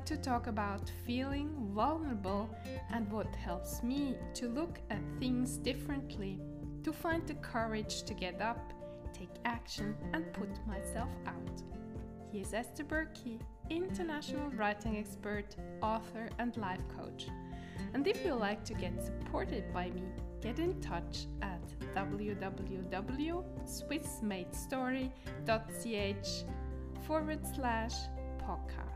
like to talk about feeling vulnerable and what helps me to look at things differently, to find the courage to get up, take action, and put myself out. He is Esther Berkey, international writing expert, author, and life coach. And if you like to get supported by me, get in touch at www.swissmadestory.ch forward slash podcast.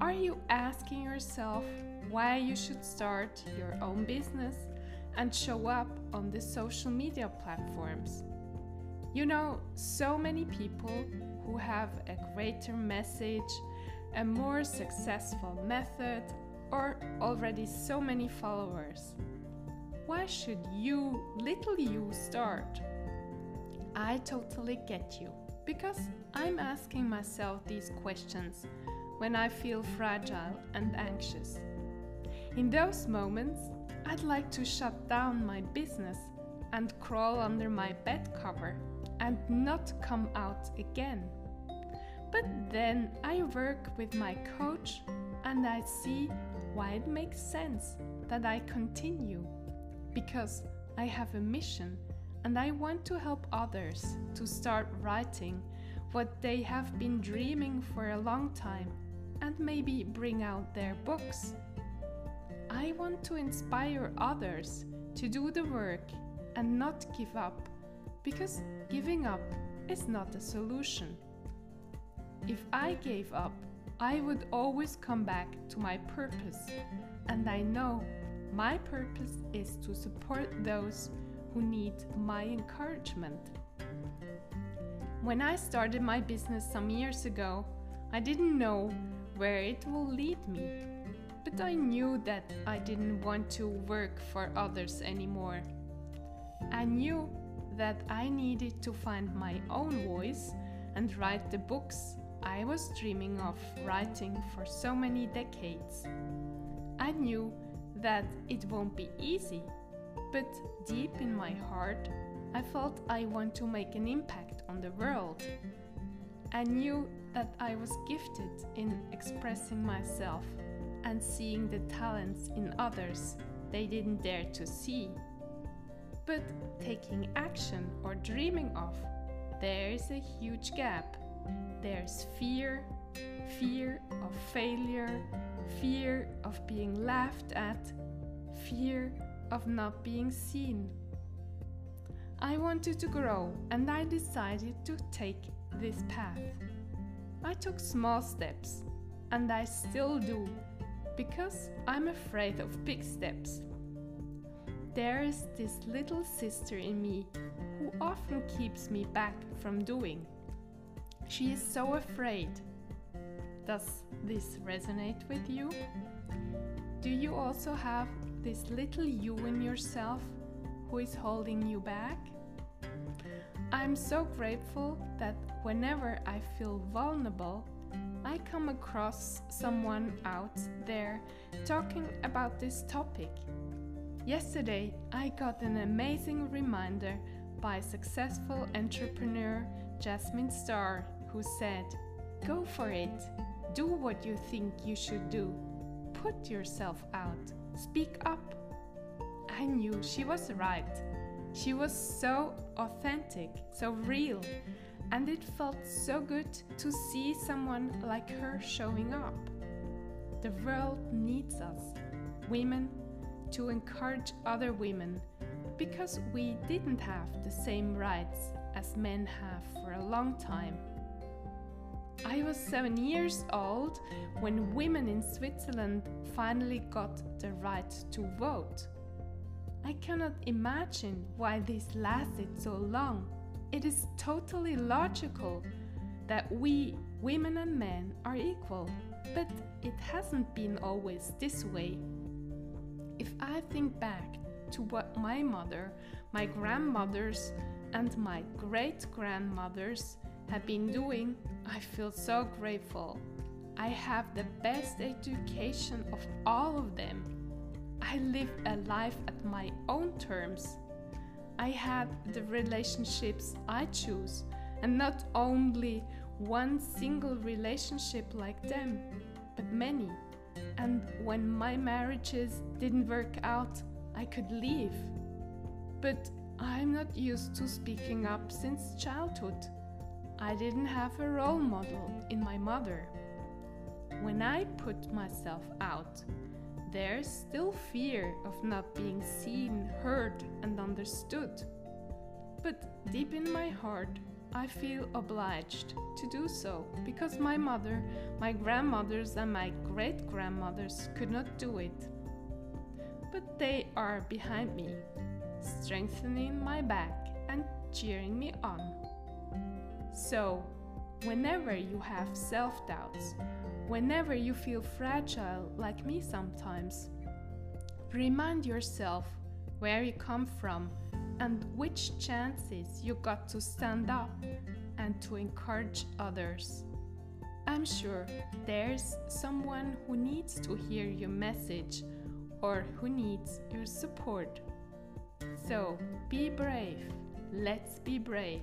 Are you asking yourself why you should start your own business and show up on the social media platforms? You know, so many people who have a greater message, a more successful method, or already so many followers. Why should you, little you, start? I totally get you because I'm asking myself these questions when I feel fragile and anxious. In those moments, I'd like to shut down my business and crawl under my bed cover and not come out again. But then I work with my coach and I see why it makes sense that I continue. Because I have a mission and I want to help others to start writing what they have been dreaming for a long time and maybe bring out their books. I want to inspire others to do the work and not give up because giving up is not a solution. If I gave up, I would always come back to my purpose, and I know my purpose is to support those who need my encouragement. When I started my business some years ago, I didn't know where it will lead me, but I knew that I didn't want to work for others anymore. I knew that I needed to find my own voice and write the books I was dreaming of writing for so many decades. I knew that it won't be easy, but deep in my heart, I felt I want to make an impact on the world. I knew that I was gifted in expressing myself and seeing the talents in others they didn't dare to see. But taking action or dreaming of, there is a huge gap. There's fear, fear of failure, fear of being laughed at, fear of not being seen. I wanted to grow and I decided to take this path. I took small steps and I still do because I'm afraid of big steps. There is this little sister in me who often keeps me back from doing. She is so afraid. Does this resonate with you? Do you also have this little you in yourself who is holding you back? I'm so grateful that whenever I feel vulnerable, I come across someone out there talking about this topic. Yesterday, I got an amazing reminder by successful entrepreneur Jasmine Star, who said, Go for it. Do what you think you should do. Put yourself out. Speak up. I knew she was right. She was so authentic, so real, and it felt so good to see someone like her showing up. The world needs us, women, to encourage other women because we didn't have the same rights as men have for a long time. I was seven years old when women in Switzerland finally got the right to vote. I cannot imagine why this lasted so long. It is totally logical that we, women and men, are equal, but it hasn't been always this way. If I think back to what my mother, my grandmothers, and my great grandmothers have been doing, I feel so grateful. I have the best education of all of them. I live a life at my own terms. I have the relationships I choose and not only one single relationship like them. but many. And when my marriages didn't work out, I could leave. But I'm not used to speaking up since childhood. I didn't have a role model in my mother. When I put myself out, there's still fear of not being seen, heard, and understood. But deep in my heart, I feel obliged to do so because my mother, my grandmothers, and my great grandmothers could not do it. But they are behind me, strengthening my back and cheering me on. So, whenever you have self doubts, whenever you feel fragile like me sometimes, remind yourself where you come from and which chances you got to stand up and to encourage others. I'm sure there's someone who needs to hear your message or who needs your support. So be brave, let's be brave,